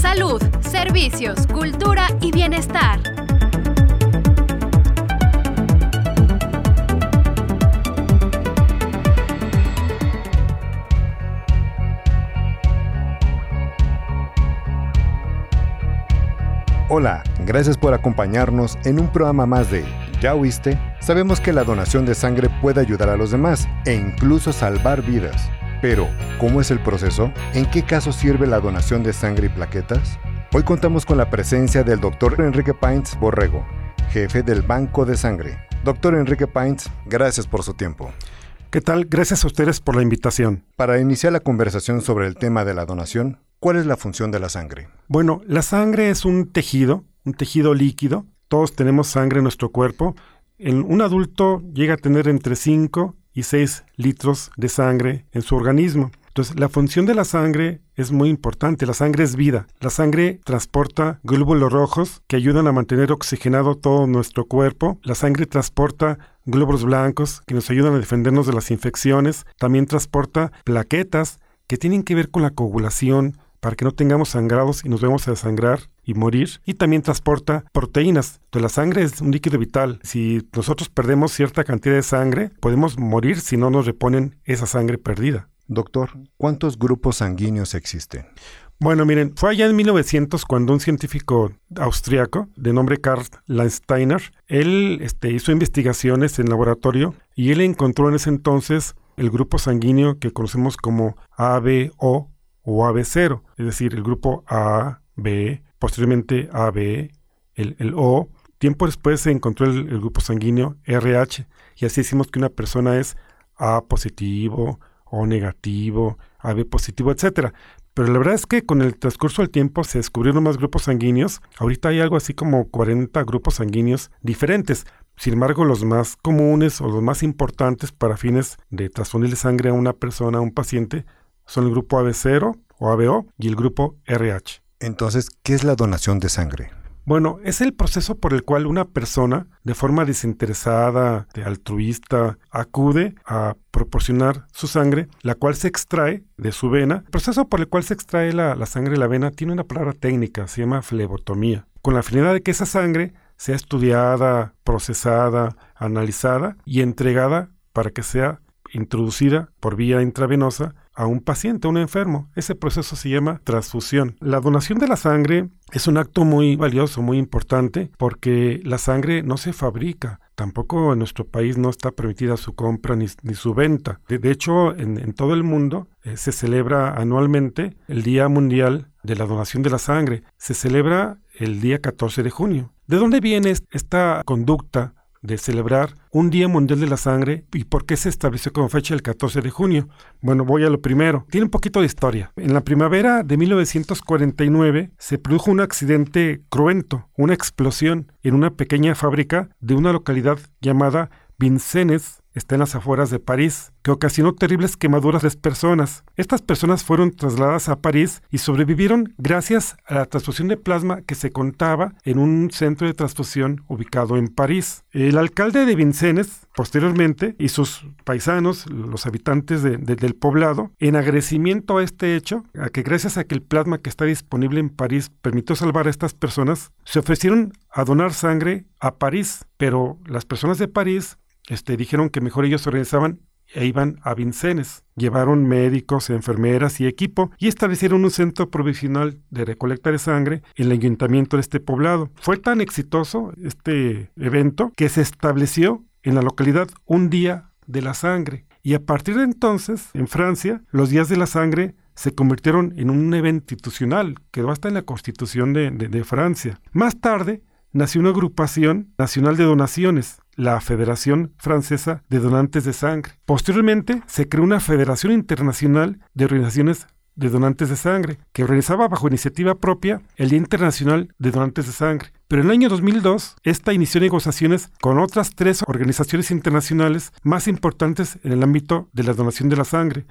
salud, servicios, cultura y bienestar. Hola, gracias por acompañarnos en un programa más de ¿Ya oíste? Sabemos que la donación de sangre puede ayudar a los demás e incluso salvar vidas. Pero, ¿cómo es el proceso? ¿En qué caso sirve la donación de sangre y plaquetas? Hoy contamos con la presencia del doctor Enrique Painz Borrego, jefe del Banco de Sangre. Doctor Enrique Painz, gracias por su tiempo. ¿Qué tal? Gracias a ustedes por la invitación. Para iniciar la conversación sobre el tema de la donación, ¿Cuál es la función de la sangre? Bueno, la sangre es un tejido, un tejido líquido. Todos tenemos sangre en nuestro cuerpo. En un adulto llega a tener entre 5 y 6 litros de sangre en su organismo. Entonces, la función de la sangre es muy importante. La sangre es vida. La sangre transporta glóbulos rojos que ayudan a mantener oxigenado todo nuestro cuerpo. La sangre transporta glóbulos blancos que nos ayudan a defendernos de las infecciones. También transporta plaquetas que tienen que ver con la coagulación, para que no tengamos sangrados y nos vemos a desangrar y morir. Y también transporta proteínas. Entonces la sangre es un líquido vital. Si nosotros perdemos cierta cantidad de sangre, podemos morir si no nos reponen esa sangre perdida. Doctor, ¿cuántos grupos sanguíneos existen? Bueno, miren, fue allá en 1900 cuando un científico austriaco de nombre Karl Landsteiner, él este, hizo investigaciones en laboratorio y él encontró en ese entonces el grupo sanguíneo que conocemos como ABO o AB0, es decir, el grupo A, B, posteriormente AB, el, el O. Tiempo después se encontró el, grupo sanguíneo RH y así decimos que una persona es A positivo, O negativo, AB positivo, etc. Pero la verdad es que con el transcurso del tiempo se descubrieron más grupos sanguíneos. Ahorita hay algo así como 40 grupos sanguíneos diferentes. Sin embargo, los más comunes o los más importantes para fines de transfundirle sangre a una persona, a un paciente, son el grupo AB0 o ABO y el grupo RH. Entonces, ¿qué es la donación de sangre? Bueno, es el proceso por el cual una persona, de forma desinteresada, de altruista, acude a proporcionar su sangre, la cual se extrae de su vena. El proceso por el cual se extrae la, la sangre de la vena tiene una palabra técnica, se llama flebotomía, con la finalidad de que esa sangre sea estudiada, procesada, analizada y entregada para que sea introducida por vía intravenosa a un paciente, a un enfermo. Ese proceso se llama transfusión. La donación de la sangre es un acto muy valioso, muy importante, porque la sangre no se fabrica. Tampoco en nuestro país no está permitida su compra ni, su venta. De, hecho, en, todo el mundo eh, se celebra anualmente el Día Mundial de la Donación de la Sangre. Se celebra el día 14 de junio. ¿De dónde viene esta conducta de celebrar un Día Mundial de la Sangre y por qué se estableció como fecha el 14 de junio. Bueno, voy a lo primero. Tiene un poquito de historia. En la primavera de 1949 se produjo un accidente cruento, una explosión en una pequeña fábrica de una localidad llamada Vincennes, está en las afueras de París, que ocasionó terribles quemaduras a las personas. Estas personas fueron trasladadas a París y sobrevivieron gracias a la transfusión de plasma que se contaba en un centro de transfusión ubicado en París. El alcalde de Vincennes, posteriormente, y sus paisanos, los habitantes del poblado, en agradecimiento a este hecho, a que gracias a que el plasma que está disponible en París permitió salvar a estas personas, se ofrecieron a donar sangre a París, pero las personas de París este, dijeron que mejor ellos organizaban e iban a Vincennes. Llevaron médicos, enfermeras y equipo y establecieron un centro provisional de recolecta de sangre en el ayuntamiento de este poblado. Fue tan exitoso este evento que se estableció en la localidad un día de la sangre. Y a partir de entonces, en Francia, los días de la sangre se convirtieron en un evento institucional, quedó hasta en la constitución de, de Francia. Más tarde, nació una agrupación nacional de donaciones, la Federación Francesa de Donantes de Sangre. Posteriormente se creó una Federación Internacional de Organizaciones de Donantes de Sangre, que organizaba bajo iniciativa propia el Día Internacional de Donantes de Sangre. Pero en el año 2002, esta inició negociaciones con otras tres organizaciones internacionales más importantes en el ámbito de la donación de la sangre,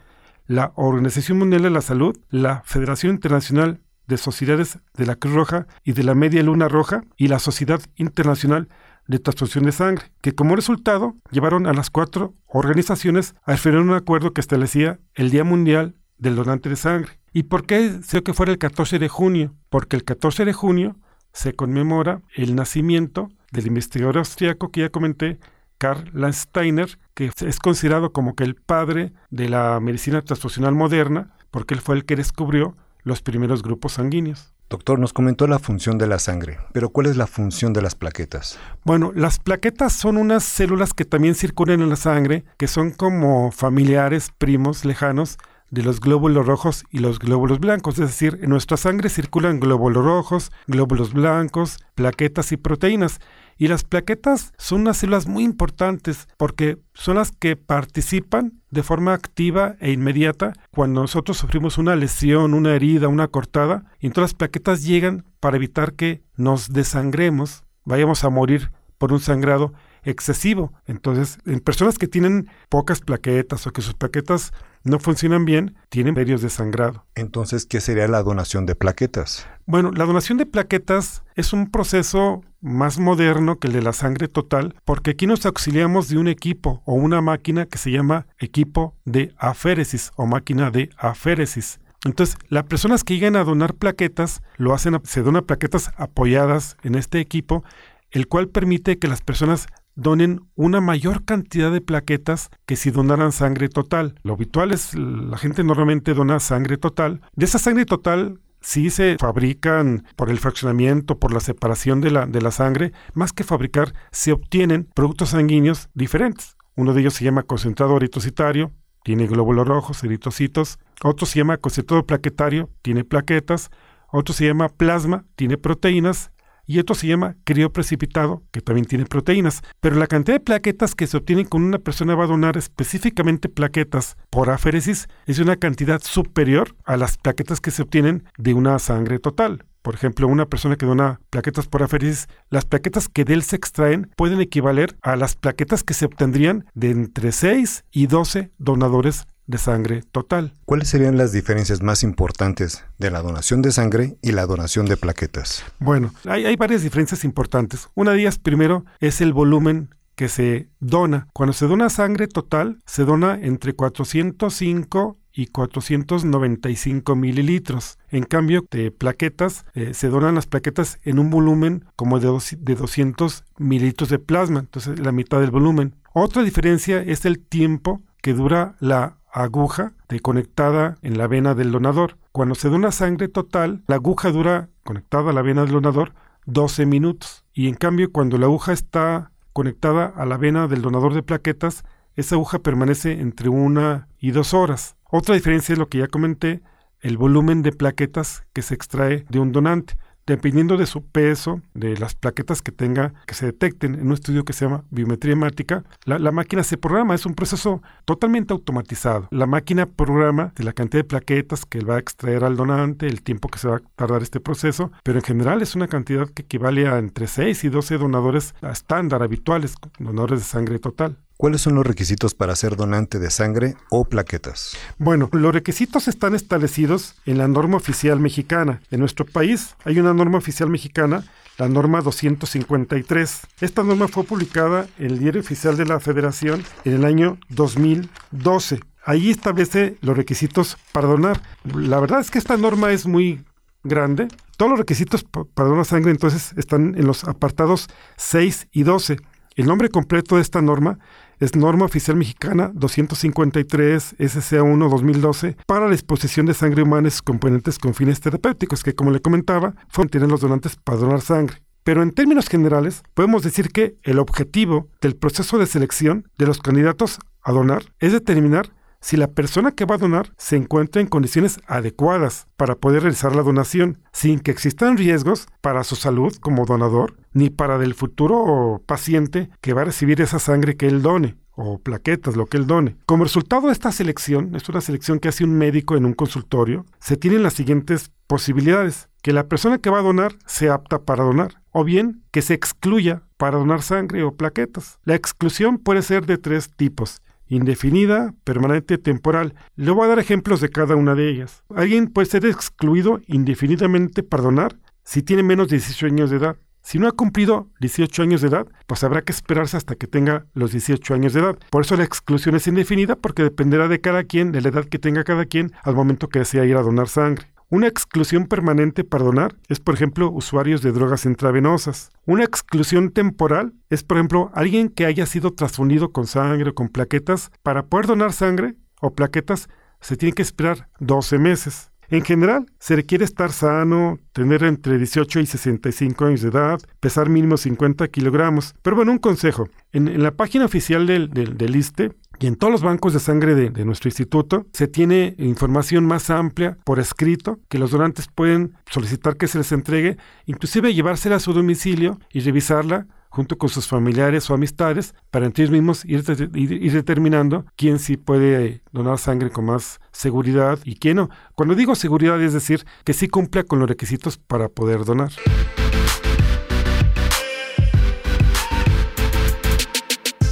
la Organización Mundial de la Salud, la Federación Internacional de Sociedades de la Cruz Roja y de la Media Luna Roja y la Sociedad Internacional de Transfusión de Sangre, que como resultado llevaron a las cuatro organizaciones a firmar un acuerdo que establecía el Día Mundial del Donante de Sangre. ¿Y por qué sé que fuera el 14 de junio? Porque el 14 de junio se conmemora el nacimiento del investigador austriaco que ya comenté, Karl Landsteiner, que es considerado como que el padre de la medicina transfusional moderna, porque él fue el que descubrió los primeros grupos sanguíneos. Doctor, nos comentó la función de la sangre, pero ¿cuál es la función de las plaquetas? Bueno, las plaquetas son unas células que también circulan en la sangre, que son como familiares, primos, lejanos de los glóbulos rojos y los glóbulos blancos. Es decir, en nuestra sangre circulan glóbulos rojos, glóbulos blancos, plaquetas y proteínas. Y las plaquetas son unas células muy importantes porque son las que participan de forma activa e inmediata cuando nosotros sufrimos una lesión, una herida, una cortada. Y entonces las plaquetas llegan para evitar que nos desangremos, vayamos a morir por un sangrado excesivo. Entonces, en personas que tienen pocas plaquetas o que sus plaquetas no funcionan bien, tienen medios de sangrado. Entonces, ¿qué sería la donación de plaquetas? Bueno, la donación de plaquetas es un proceso más moderno que el de la sangre total, porque aquí nos auxiliamos de un equipo o una máquina que se llama equipo de aféresis o máquina de aféresis. Entonces, las personas que llegan a donar plaquetas, lo hacen, se donan plaquetas apoyadas en este equipo, el cual permite que las personas donen una mayor cantidad de plaquetas que si donaran sangre total. Lo habitual es, la gente normalmente dona sangre total. De esa sangre total sí se fabrican por el fraccionamiento, por la separación de la, de la sangre, más que fabricar, se obtienen productos sanguíneos diferentes. Uno de ellos se llama concentrado eritocitario, tiene glóbulos rojos, eritocitos. Otro se llama concentrado plaquetario, tiene plaquetas. Otro se llama plasma, tiene proteínas y otro se llama crioprecipitado, que también tiene proteínas. Pero la cantidad de plaquetas que se obtienen con una persona va a donar específicamente plaquetas por aféresis es una cantidad superior a las plaquetas que se obtienen de una sangre total. Por ejemplo, una persona que dona plaquetas por aféresis, las plaquetas que de él se extraen pueden equivaler a las plaquetas que se obtendrían de entre 6 y 12 donadores de sangre total. ¿Cuáles serían las diferencias más importantes de la donación de sangre y la donación de plaquetas? Bueno, hay, varias diferencias importantes. Una de ellas primero es el volumen que se dona. Cuando se dona sangre total, se dona entre 405 y 495 mililitros. En cambio, de plaquetas, eh, se donan las plaquetas en un volumen como de, de 200 mililitros de plasma, entonces la mitad del volumen. Otra diferencia es el tiempo que dura la aguja de conectada en la vena del donador. Cuando se dona sangre total, la aguja dura conectada a la vena del donador 12 minutos. Y en cambio, cuando la aguja está conectada a la vena del donador de plaquetas, esa aguja permanece entre una y dos horas. Otra diferencia es lo que ya comenté, el volumen de plaquetas que se extrae de un donante dependiendo de su peso, de las plaquetas que tenga, que se detecten en un estudio que se llama biometría hemática, la, máquina se programa, es un proceso totalmente automatizado. La máquina programa de la cantidad de plaquetas que va a extraer al donante, el tiempo que se va a tardar este proceso, pero en general es una cantidad que equivale a entre 6 y 12 donadores estándar, habituales, donadores de sangre total. ¿Cuáles son los requisitos para ser donante de sangre o plaquetas? Bueno, los requisitos están establecidos en la norma oficial mexicana. En nuestro país hay una norma oficial mexicana, la norma 253. Esta norma fue publicada en el Diario Oficial de la Federación en el año 2012. Ahí establece los requisitos para donar. La verdad es que esta norma es muy grande. Todos los requisitos para donar sangre entonces están en los apartados 6 y 12. El nombre completo de esta norma es Norma Oficial Mexicana 253 SCA1 2012 para la exposición de sangre humana y sus componentes con fines terapéuticos, que como le comentaba, tienen los donantes para donar sangre. Pero en términos generales, podemos decir que el objetivo del proceso de selección de los candidatos a donar es determinar si la persona que va a donar se encuentra en condiciones adecuadas para poder realizar la donación, sin que existan riesgos para su salud como donador, ni para del futuro paciente que va a recibir esa sangre que él done o plaquetas, lo que él done. Como resultado de esta selección, es una selección que hace un médico en un consultorio, se tienen las siguientes posibilidades. Que la persona que va a donar sea apta para donar, o bien que se excluya para donar sangre o plaquetas. La exclusión puede ser de tres tipos indefinida, permanente, temporal. Le voy a dar ejemplos de cada una de ellas. Alguien puede ser excluido indefinidamente para donar si tiene menos de 18 años de edad. Si no ha cumplido 18 años de edad, pues habrá que esperarse hasta que tenga los 18 años de edad. Por eso la exclusión es indefinida porque dependerá de cada quien, de la edad que tenga cada quien al momento que desea ir a donar sangre. Una exclusión permanente para donar es, por ejemplo, usuarios de drogas intravenosas. Una exclusión temporal es, por ejemplo, alguien que haya sido transfundido con sangre o con plaquetas. Para poder donar sangre o plaquetas se tiene que esperar 12 meses. En general, se requiere estar sano, tener entre 18 y 65 años de edad, pesar mínimo 50 kilogramos. Pero bueno, un consejo. En, la página oficial del, del, ISTE y en todos los bancos de sangre de, nuestro instituto se tiene información más amplia por escrito que los donantes pueden solicitar que se les entregue, inclusive llevársela a su domicilio y revisarla junto con sus familiares o amistades para entre ellos mismos ir, determinando quién sí puede donar sangre con más seguridad y quién no. Cuando digo seguridad es decir que sí cumpla con los requisitos para poder donar.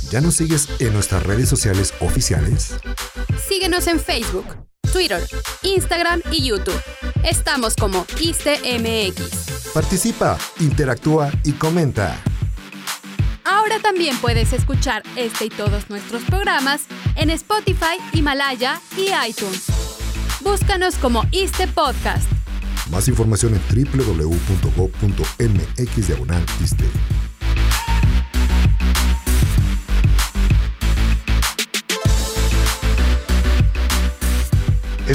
¿Ya nos sigues en nuestras redes sociales oficiales? Síguenos en Facebook, Twitter, Instagram y YouTube. Estamos como ISTMX. Participa, interactúa y comenta. Ahora también puedes escuchar este y todos nuestros programas en Spotify, Himalaya y iTunes. Búscanos como ISTE Podcast. Más información en www.go.mx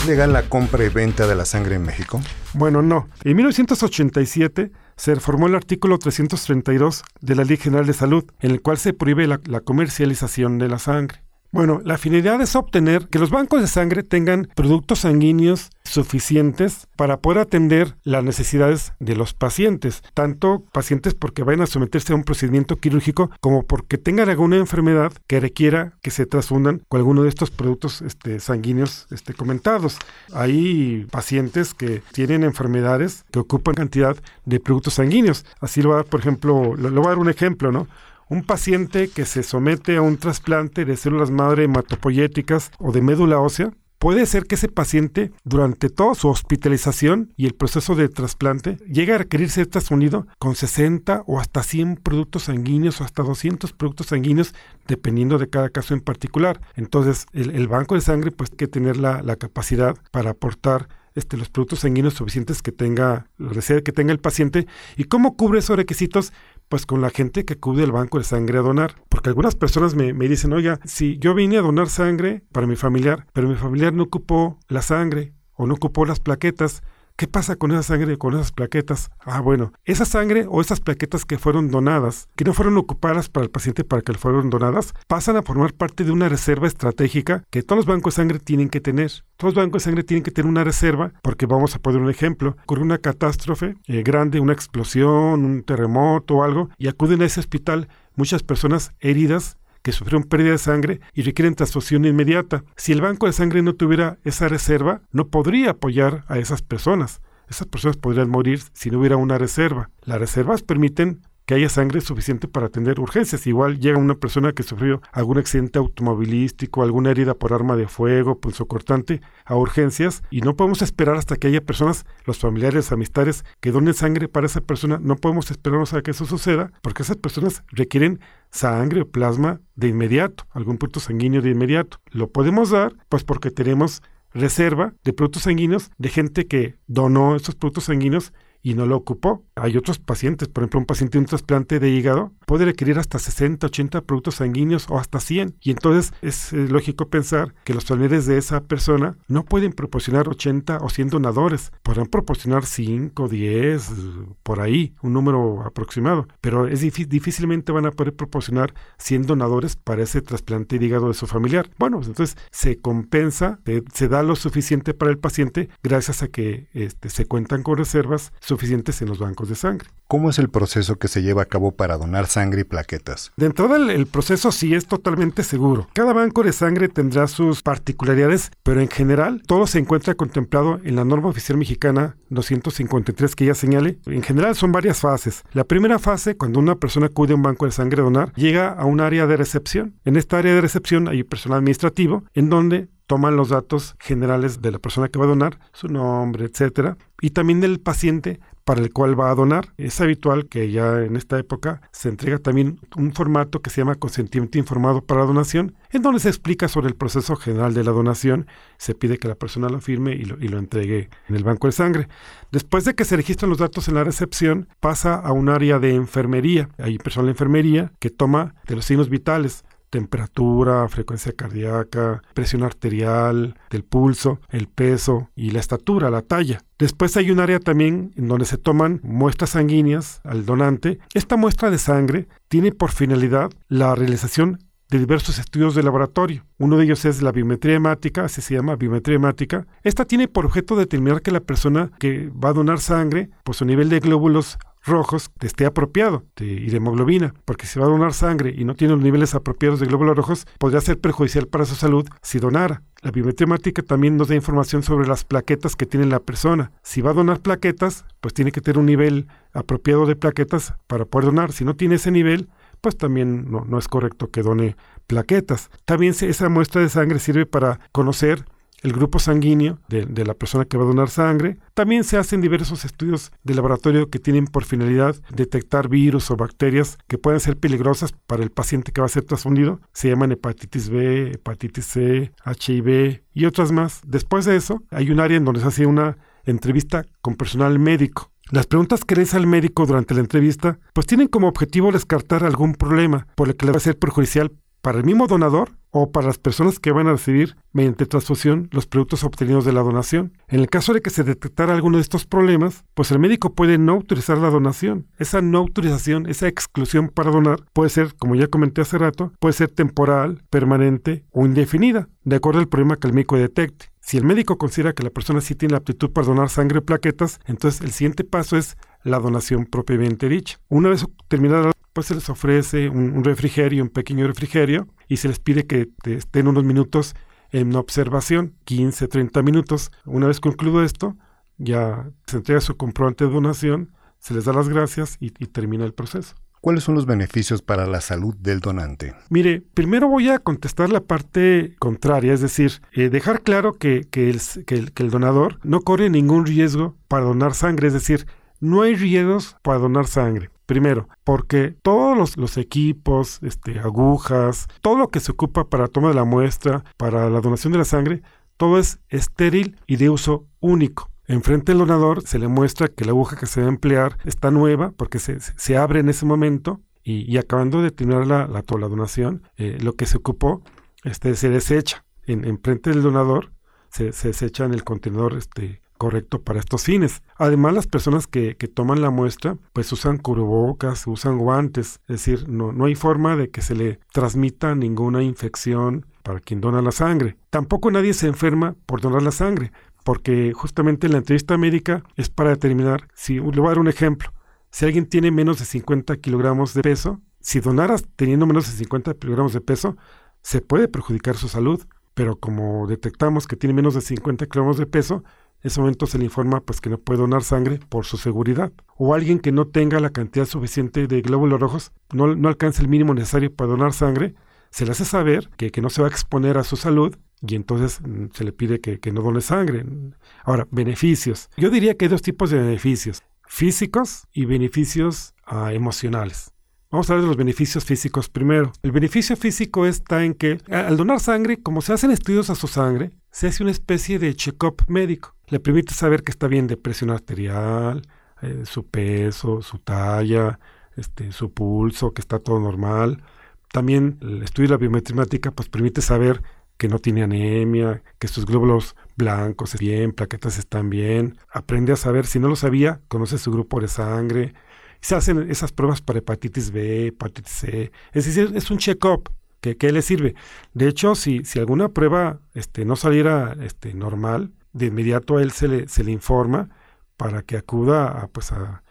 ¿Es legal la compra y venta de la sangre en México? Bueno, no. En 1987 se reformó el artículo 332 de la Ley General de Salud, en el cual se prohíbe la, la comercialización de la sangre. Bueno, la finalidad es obtener que los bancos de sangre tengan productos sanguíneos suficientes para poder atender las necesidades de los pacientes, tanto pacientes porque vayan a someterse a un procedimiento quirúrgico como porque tengan alguna enfermedad que requiera que se transfundan con alguno de estos productos este, sanguíneos este, comentados. Hay pacientes que tienen enfermedades que ocupan cantidad de productos sanguíneos. Así lo va, por ejemplo, lo, lo voy a dar un ejemplo, ¿no? Un paciente que se somete a un trasplante de células madre hematopoyéticas o de médula ósea, puede ser que ese paciente, durante toda su hospitalización y el proceso de trasplante, llegue a requerir ser trasfundido con 60 o hasta 100 productos sanguíneos o hasta 200 productos sanguíneos, dependiendo de cada caso en particular. Entonces, el, banco de sangre, pues, que tener la, capacidad para aportar este, los productos sanguíneos suficientes que tenga, que tenga el paciente. ¿Y cómo cubre esos requisitos? Pues con la gente que acude al banco de sangre a donar. Porque algunas personas me, me dicen, oiga, si yo vine a donar sangre para mi familiar, pero mi familiar no ocupó la sangre o no ocupó las plaquetas, ¿Qué pasa con esa sangre, con esas plaquetas? Ah, bueno, esa sangre o esas plaquetas que fueron donadas, que no fueron ocupadas para el paciente para que fueron donadas, pasan a formar parte de una reserva estratégica que todos los bancos de sangre tienen que tener. Todos los bancos de sangre tienen que tener una reserva, porque vamos a poner un ejemplo, ocurre una catástrofe eh, grande, una explosión, un terremoto o algo, y acuden a ese hospital muchas personas heridas que sufrieron pérdida de sangre y requieren transfusión inmediata. Si el banco de sangre no tuviera esa reserva, no podría apoyar a esas personas. Esas personas podrían morir si no hubiera una reserva. Las reservas permiten que haya sangre suficiente para atender urgencias. Igual llega una persona que sufrió algún accidente automovilístico, alguna herida por arma de fuego, pulso cortante, a urgencias y no podemos esperar hasta que haya personas, los familiares, amistades, que donen sangre para esa persona. No podemos esperarnos a que eso suceda porque esas personas requieren sangre o plasma de inmediato, algún producto sanguíneo de inmediato. Lo podemos dar pues porque tenemos reserva de productos sanguíneos de gente que donó esos productos sanguíneos y no lo ocupó. Hay otros pacientes, por ejemplo, un paciente de un trasplante de hígado puede requerir hasta 60, 80 productos sanguíneos o hasta 100. Y entonces es eh, lógico pensar que los familiares de esa persona no pueden proporcionar 80 o 100 donadores. Podrán proporcionar 5, 10, por ahí, un número aproximado. Pero es difícilmente van a poder proporcionar 100 donadores para ese trasplante de hígado de su familiar. Bueno, pues entonces se compensa, se, da lo suficiente para el paciente gracias a que este, se cuentan con reservas suficientes en los bancos de sangre. ¿Cómo es el proceso que se lleva a cabo para donar sangre y plaquetas? De entrada, el, proceso sí es totalmente seguro. Cada banco de sangre tendrá sus particularidades, pero en general todo se encuentra contemplado en la norma oficial mexicana 253 que ya señale. En general son varias fases. La primera fase, cuando una persona acude a un banco de sangre a donar, llega a un área de recepción. En esta área de recepción hay personal administrativo en donde toman los datos generales de la persona que va a donar, su nombre, etcétera, y también del paciente para el cual va a donar. Es habitual que ya en esta época se entrega también un formato que se llama consentimiento informado para donación, en donde se explica sobre el proceso general de la donación, se pide que la persona lo firme y lo, entregue en el banco de sangre. Después de que se registran los datos en la recepción, pasa a un área de enfermería. Hay personal de enfermería que toma de los signos vitales, temperatura, frecuencia cardíaca, presión arterial, del pulso, el peso y la estatura, la talla. Después hay un área también en donde se toman muestras sanguíneas al donante. Esta muestra de sangre tiene por finalidad la realización de diversos estudios de laboratorio. Uno de ellos es la biometría hemática, así se llama biometría hemática. Esta tiene por objeto determinar que la persona que va a donar sangre, pues su nivel de glóbulos rojos esté apropiado de, y de hemoglobina, porque si va a donar sangre y no tiene los niveles apropiados de glóbulos rojos, podría ser perjudicial para su salud si donara. La biometría también nos da información sobre las plaquetas que tiene la persona. Si va a donar plaquetas, pues tiene que tener un nivel apropiado de plaquetas para poder donar. Si no tiene ese nivel, pues también no, no es correcto que done plaquetas. También esa muestra de sangre sirve para conocer el grupo sanguíneo de, la persona que va a donar sangre. También se hacen diversos estudios de laboratorio que tienen por finalidad detectar virus o bacterias que pueden ser peligrosas para el paciente que va a ser transfundido. Se llaman hepatitis B, hepatitis C, HIV y otras más. Después de eso, hay un área en donde se hace una entrevista con personal médico. Las preguntas que le hace al médico durante la entrevista, pues tienen como objetivo descartar algún problema por el que le va a ser perjudicial para el mismo donador o para las personas que van a recibir mediante transfusión los productos obtenidos de la donación. En el caso de que se detectara alguno de estos problemas, pues el médico puede no autorizar la donación. Esa no autorización, esa exclusión para donar puede ser, como ya comenté hace rato, puede ser temporal, permanente o indefinida, de acuerdo al problema que el médico detecte. Si el médico considera que la persona sí tiene la aptitud para donar sangre o plaquetas, entonces el siguiente paso es la donación propiamente dicha. Una vez terminada, pues se les ofrece un, un refrigerio, un pequeño refrigerio, y se les pide que estén unos minutos en observación, 15, 30 minutos. Una vez concluido esto, ya se entrega su comprobante de donación, se les da las gracias y, termina el proceso. ¿Cuáles son los beneficios para la salud del donante? Mire, primero voy a contestar la parte contraria, es decir, eh, dejar claro que, que, el, que el donador no corre ningún riesgo para donar sangre, es decir, no hay riesgos para donar sangre. Primero, porque todos los, equipos, este, agujas, todo lo que se ocupa para la toma de la muestra, para la donación de la sangre, todo es estéril y de uso único. Enfrente del donador se le muestra que la aguja que se va a emplear está nueva porque se, abre en ese momento y, acabando de terminar la, la, donación, eh, lo que se ocupó este, se desecha. En, enfrente del donador se, se desecha en el contenedor este, correcto para estos fines. Además, las personas que, toman la muestra, pues usan cubrebocas, usan guantes, es decir, no, no hay forma de que se le transmita ninguna infección para quien dona la sangre. Tampoco nadie se enferma por donar la sangre, porque justamente la entrevista médica es para determinar, si le voy a dar un ejemplo, si alguien tiene menos de 50 kilogramos de peso, si donaras teniendo menos de 50 kilogramos de peso, se puede perjudicar su salud, pero como detectamos que tiene menos de 50 kilogramos de peso, en ese momento se le informa pues que no puede donar sangre por su seguridad. O alguien que no tenga la cantidad suficiente de glóbulos rojos, no, no alcanza el mínimo necesario para donar sangre, se le hace saber que, que no se va a exponer a su salud y entonces mm, se le pide que, que no done sangre. Ahora, beneficios. Yo diría que hay dos tipos de beneficios, físicos y beneficios ah, emocionales. Vamos a ver los beneficios físicos primero. El beneficio físico está en que al donar sangre, como se hacen estudios a su sangre, se hace una especie de check-up médico. Le permite saber que está bien de presión arterial, eh, su peso, su talla, este, su pulso, que está todo normal. También el estudio de la biometría pues permite saber que no tiene anemia, que sus glóbulos blancos están bien, plaquetas están bien. Aprende a saber, si no lo sabía, conoce su grupo de sangre, se hacen esas pruebas para hepatitis B, hepatitis C. Es decir, es un check-up que, le sirve. De hecho, si, si alguna prueba este, no saliera este, normal, de inmediato a él se le, se le informa para que acuda a, pues a,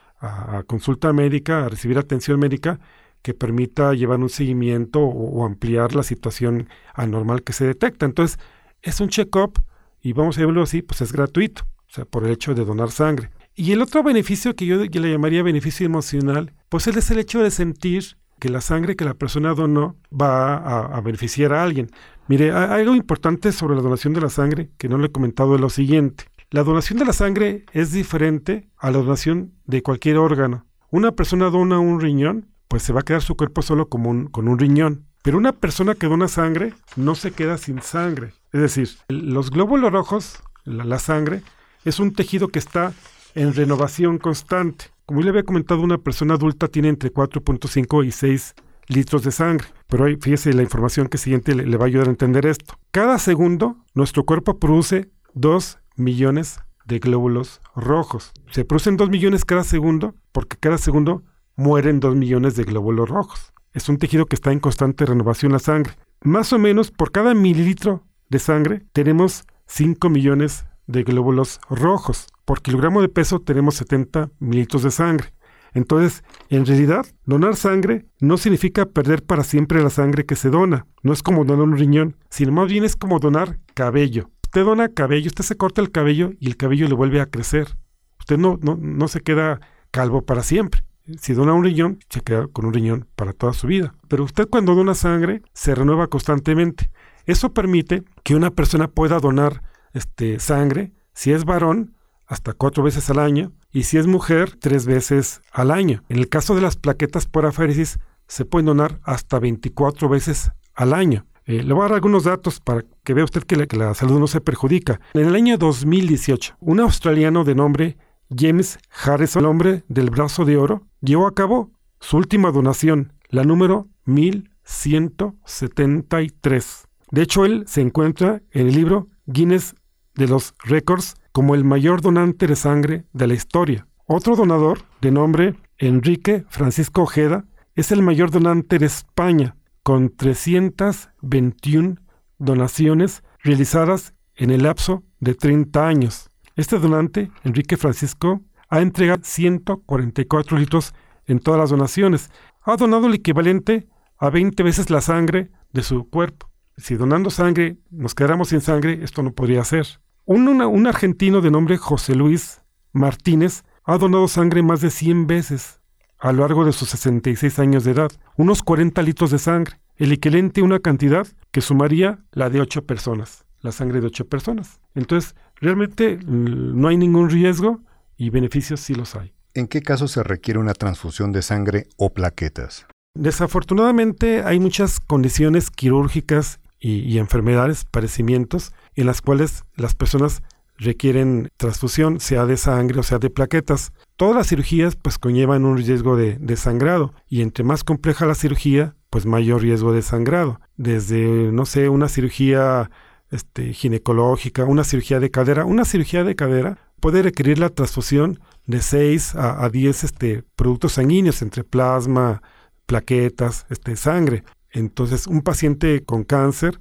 consulta médica, a recibir atención médica que permita llevar un seguimiento o, ampliar la situación anormal que se detecta. Entonces, es un check-up y vamos a verlo así, pues es gratuito, o sea, por el hecho de donar sangre. Y el otro beneficio que yo, le llamaría beneficio emocional, pues es el hecho de sentir que la sangre que la persona donó va a, beneficiar a alguien. Mire, algo importante sobre la donación de la sangre que no le he comentado es lo siguiente. La donación de la sangre es diferente a la donación de cualquier órgano. Una persona dona un riñón, pues se va a quedar su cuerpo solo con un riñón. Pero una persona que dona sangre no se queda sin sangre. Es decir, los glóbulos rojos, la, sangre, es un tejido que está en renovación constante. Como yo le había comentado, una persona adulta tiene entre 4.5 y 6 litros de sangre. Pero fíjese la información que siguiente le, va a ayudar a entender esto. Cada segundo, nuestro cuerpo produce 2 millones de glóbulos rojos. Se producen 2 millones cada segundo porque cada segundo mueren 2 millones de glóbulos rojos. Es un tejido que está en constante renovación la sangre. Más o menos por cada mililitro de sangre tenemos 5 millones de glóbulos rojos. Por kilogramo de peso tenemos 70 mililitros de sangre. Entonces, en realidad, donar sangre no significa perder para siempre la sangre que se dona. No es como donar un riñón, sino más bien es como donar cabello. Usted dona cabello, usted se corta el cabello y el cabello le vuelve a crecer. Usted no, no, no se queda calvo para siempre. Si dona un riñón, se queda con un riñón para toda su vida. Pero usted cuando dona sangre, se renueva constantemente. Eso permite que una persona pueda donar este, sangre, si es varón, hasta cuatro veces al año, y si es mujer, tres veces al año. En el caso de las plaquetas por aféresis, se pueden donar hasta 24 veces al año. Eh, le voy a dar algunos datos para que vea usted que la, que la, salud no se perjudica. En el año 2018, un australiano de nombre James Harrison, el hombre del brazo de oro, llevó a cabo su última donación, la número 1173. De hecho, él se encuentra en el libro Guinness de los Récords como el mayor donante de sangre de la historia. Otro donador, de nombre Enrique Francisco Ojeda, es el mayor donante de España, con 321 donaciones realizadas en el lapso de 30 años. Este donante, Enrique Francisco, ha entregado 144 litros en todas las donaciones. Ha donado el equivalente a 20 veces la sangre de su cuerpo. Si donando sangre nos quedáramos sin sangre, esto no podría ser. Un, argentino de nombre José Luis Martínez ha donado sangre más de 100 veces a lo largo de sus 66 años de edad, unos 40 litros de sangre, el equivalente a una cantidad que sumaría la de 8 personas, la sangre de 8 personas. Entonces, realmente mm, no hay ningún riesgo y beneficios sí los hay. ¿En qué caso se requiere una transfusión de sangre o plaquetas? Desafortunadamente hay muchas condiciones quirúrgicas y, enfermedades, padecimientos, en las cuales las personas requieren transfusión, sea de sangre o sea de plaquetas. Todas las cirugías pues conllevan un riesgo de, sangrado y entre más compleja la cirugía, pues mayor riesgo de sangrado. Desde, no sé, una cirugía este, ginecológica, una cirugía de cadera, una cirugía de cadera puede requerir la transfusión de 6 a, 10 este, productos sanguíneos entre plasma, plaquetas, este, sangre. Entonces, un paciente con cáncer,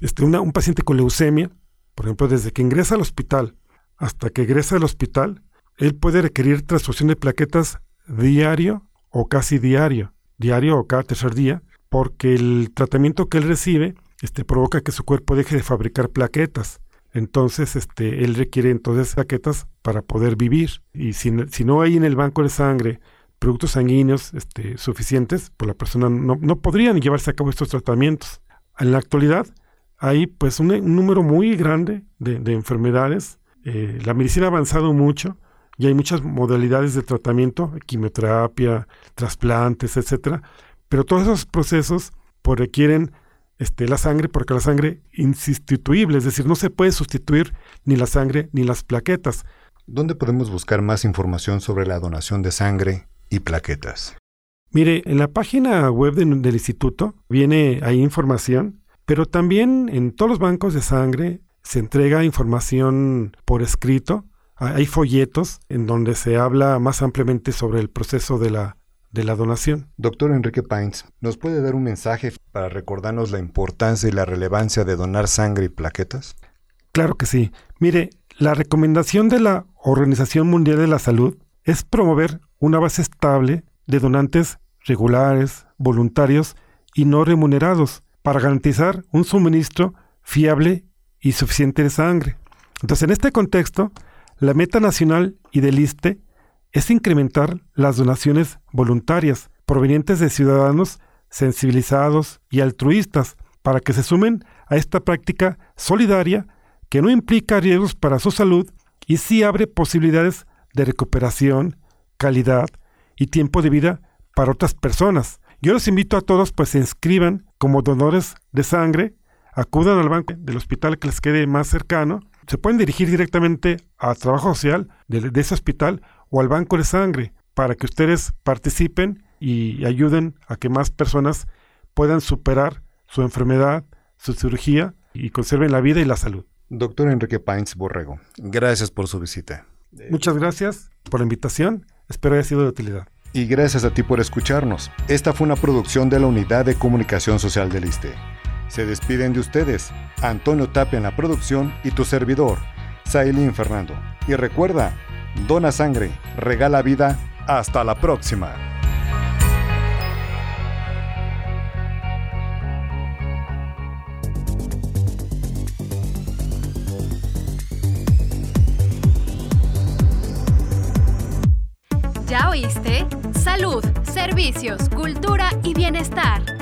este, un paciente con leucemia, por ejemplo, desde que ingresa al hospital hasta que egresa del hospital, él puede requerir transfusión de plaquetas diario o casi diario, diario o cada tercer día, porque el tratamiento que él recibe este, provoca que su cuerpo deje de fabricar plaquetas. Entonces, este, él requiere entonces plaquetas para poder vivir. Y si, si no hay en el banco de sangre productos sanguíneos este, suficientes, pues la persona no, no podría ni llevarse a cabo estos tratamientos. En la actualidad hay pues un, número muy grande de, enfermedades. Eh, la medicina ha avanzado mucho y hay muchas modalidades de tratamiento, quimioterapia, trasplantes, etcétera. Pero todos esos procesos pues, requieren este, la sangre porque la sangre insustituible, es decir, no se puede sustituir ni la sangre ni las plaquetas. ¿Dónde podemos buscar más información sobre la donación de sangre y plaquetas? Mire, en la página web del instituto viene ahí información, pero también en todos los bancos de sangre se entrega información por escrito. Hay folletos en donde se habla más ampliamente sobre el proceso de la, de la donación. Doctor Enrique Pines, ¿nos puede dar un mensaje para recordarnos la importancia y la relevancia de donar sangre y plaquetas? Claro que sí. Mire, la recomendación de la Organización Mundial de la Salud es promover una base estable de donantes regulares, voluntarios y no remunerados para garantizar un suministro fiable y suficiente de sangre. Entonces, en este contexto, la meta nacional y del ISTE es incrementar las donaciones voluntarias provenientes de ciudadanos sensibilizados y altruistas para que se sumen a esta práctica solidaria que no implica riesgos para su salud y sí abre posibilidades de recuperación, calidad y tiempo de vida para otras personas. Yo los invito a todos pues se inscriban como donadores de sangre, acudan al banco del hospital que les quede más cercano, se pueden dirigir directamente a trabajo social de, ese hospital o al banco de sangre para que ustedes participen y ayuden a que más personas puedan superar su enfermedad, su cirugía y conserven la vida y la salud. Doctor Enrique Painz Borrego, gracias por su visita. Muchas gracias por la invitación, espero haya sido de utilidad. Y gracias a ti por escucharnos. Esta fue una producción de la Unidad de Comunicación Social del ISTE. Se despiden de ustedes, Antonio Tapia en la producción y tu servidor, Sailín Fernando. Y recuerda, dona sangre, regala vida, hasta la próxima. Cultura y bienestar.